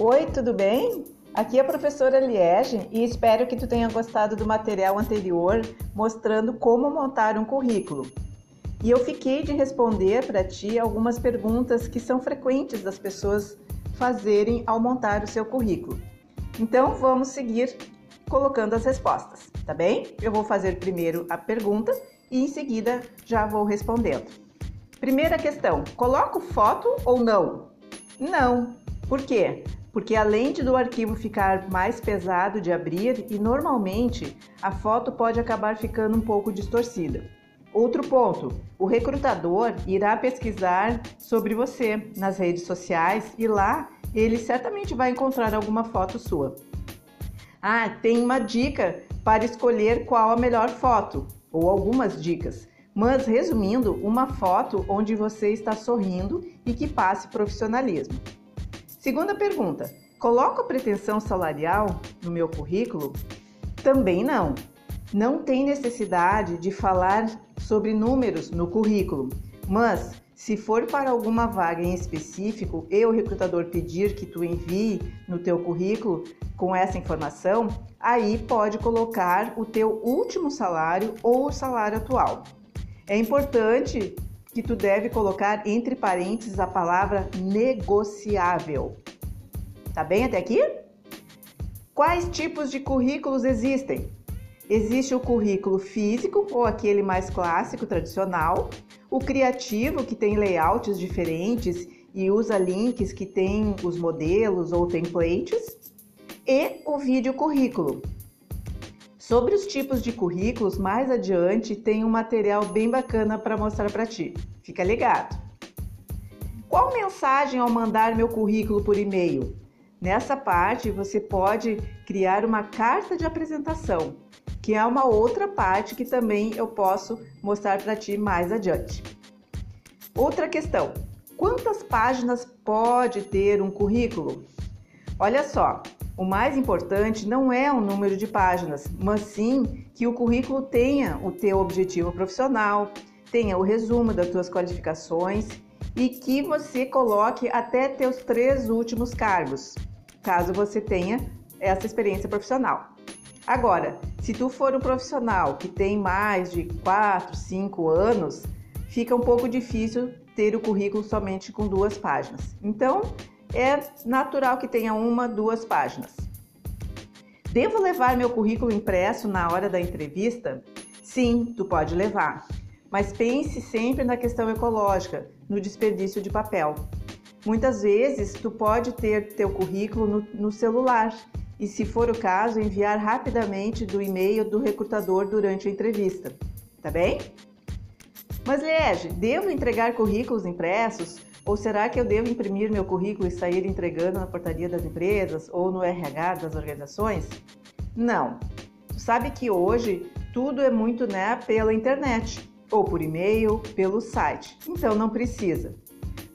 Oi, tudo bem? Aqui é a professora Liege e espero que tu tenha gostado do material anterior mostrando como montar um currículo. E eu fiquei de responder para ti algumas perguntas que são frequentes das pessoas fazerem ao montar o seu currículo. Então vamos seguir colocando as respostas, tá bem? Eu vou fazer primeiro a pergunta e em seguida já vou respondendo. Primeira questão: coloco foto ou não? Não. Por quê? Porque além de do arquivo ficar mais pesado de abrir e normalmente a foto pode acabar ficando um pouco distorcida. Outro ponto: o recrutador irá pesquisar sobre você nas redes sociais e lá ele certamente vai encontrar alguma foto sua. Ah, tem uma dica para escolher qual a melhor foto, ou algumas dicas. Mas resumindo, uma foto onde você está sorrindo e que passe profissionalismo. Segunda pergunta: coloco a pretensão salarial no meu currículo? Também não. Não tem necessidade de falar sobre números no currículo, mas se for para alguma vaga em específico e o recrutador pedir que tu envie no teu currículo com essa informação, aí pode colocar o teu último salário ou o salário atual. É importante que tu deve colocar entre parênteses a palavra negociável. Tá bem até aqui? Quais tipos de currículos existem? Existe o currículo físico, ou aquele mais clássico, tradicional, o criativo, que tem layouts diferentes e usa links que tem os modelos ou templates, e o vídeo currículo. Sobre os tipos de currículos, mais adiante tem um material bem bacana para mostrar para ti. Fica ligado. Qual mensagem ao mandar meu currículo por e-mail? Nessa parte você pode criar uma carta de apresentação que é uma outra parte que também eu posso mostrar para ti mais adiante. Outra questão: quantas páginas pode ter um currículo? Olha só, o mais importante não é o número de páginas, mas sim que o currículo tenha o teu objetivo profissional, tenha o resumo das tuas qualificações e que você coloque até teus três últimos cargos, caso você tenha essa experiência profissional. Agora, se tu for um profissional que tem mais de 4, 5 anos, fica um pouco difícil ter o currículo somente com duas páginas. Então, é natural que tenha uma, duas páginas. Devo levar meu currículo impresso na hora da entrevista? Sim, tu pode levar. Mas pense sempre na questão ecológica, no desperdício de papel. Muitas vezes tu pode ter teu currículo no, no celular e, se for o caso, enviar rapidamente do e-mail do recrutador durante a entrevista. Tá bem? Mas, Liege, devo entregar currículos impressos? Ou será que eu devo imprimir meu currículo e sair entregando na portaria das empresas ou no RH das organizações? Não. Tu sabe que hoje tudo é muito né, pela internet, ou por e-mail, pelo site. Então não precisa.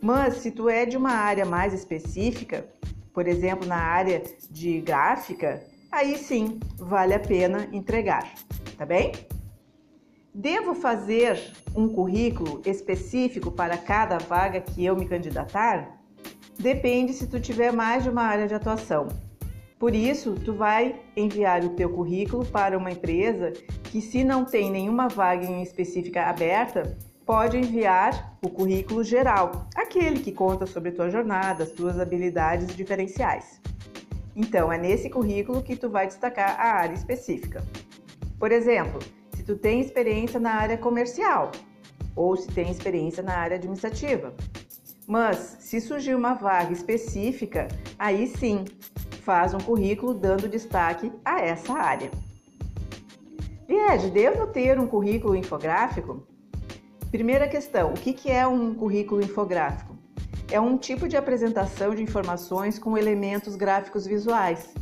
Mas se tu é de uma área mais específica, por exemplo, na área de gráfica, aí sim vale a pena entregar, tá bem? Devo fazer um currículo específico para cada vaga que eu me candidatar? Depende se tu tiver mais de uma área de atuação. Por isso, tu vai enviar o teu currículo para uma empresa que se não tem nenhuma vaga em específica aberta, pode enviar o currículo geral, aquele que conta sobre tua jornada, as tuas habilidades diferenciais. Então, é nesse currículo que tu vai destacar a área específica. Por exemplo, se tu tem experiência na área comercial ou se tem experiência na área administrativa. Mas, se surgir uma vaga específica, aí sim, faz um currículo dando destaque a essa área. Viege, devo ter um currículo infográfico? Primeira questão: o que é um currículo infográfico? É um tipo de apresentação de informações com elementos gráficos visuais.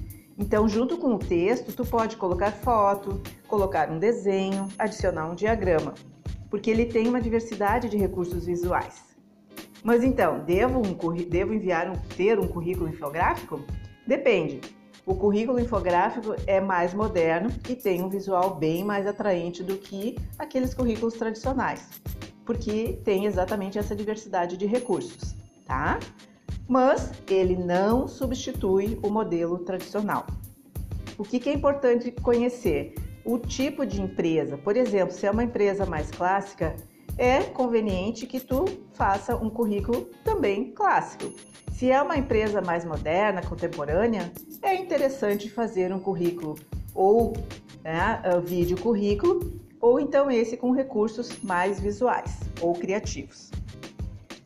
Então, junto com o texto, tu pode colocar foto, colocar um desenho, adicionar um diagrama, porque ele tem uma diversidade de recursos visuais. Mas então, devo, um, devo enviar um, ter um currículo infográfico? Depende. O currículo infográfico é mais moderno e tem um visual bem mais atraente do que aqueles currículos tradicionais porque tem exatamente essa diversidade de recursos, tá? Mas ele não substitui o modelo tradicional. O que, que é importante conhecer? O tipo de empresa. Por exemplo, se é uma empresa mais clássica, é conveniente que tu faça um currículo também clássico. Se é uma empresa mais moderna, contemporânea, é interessante fazer um currículo ou né, vídeo currículo, ou então esse com recursos mais visuais ou criativos.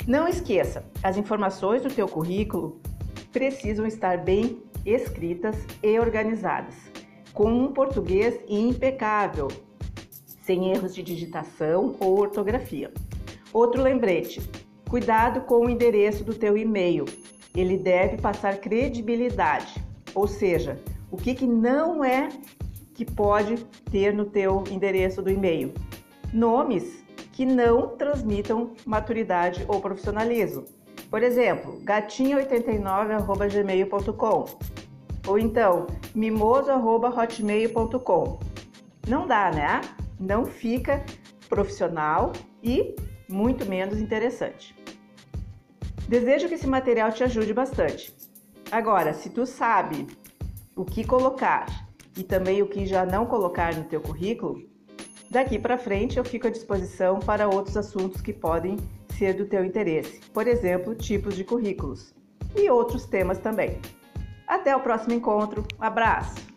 Não esqueça, as informações do teu currículo precisam estar bem escritas e organizadas, com um português impecável, sem erros de digitação ou ortografia. Outro lembrete: cuidado com o endereço do teu e-mail. Ele deve passar credibilidade, ou seja, o que, que não é que pode ter no teu endereço do e-mail? Nomes que não transmitam maturidade ou profissionalismo. Por exemplo, gatinha89@gmail.com ou então mimoso@hotmail.com. Não dá, né? Não fica profissional e muito menos interessante. Desejo que esse material te ajude bastante. Agora, se tu sabe o que colocar e também o que já não colocar no teu currículo, Daqui para frente eu fico à disposição para outros assuntos que podem ser do teu interesse, por exemplo, tipos de currículos e outros temas também. Até o próximo encontro. abraço!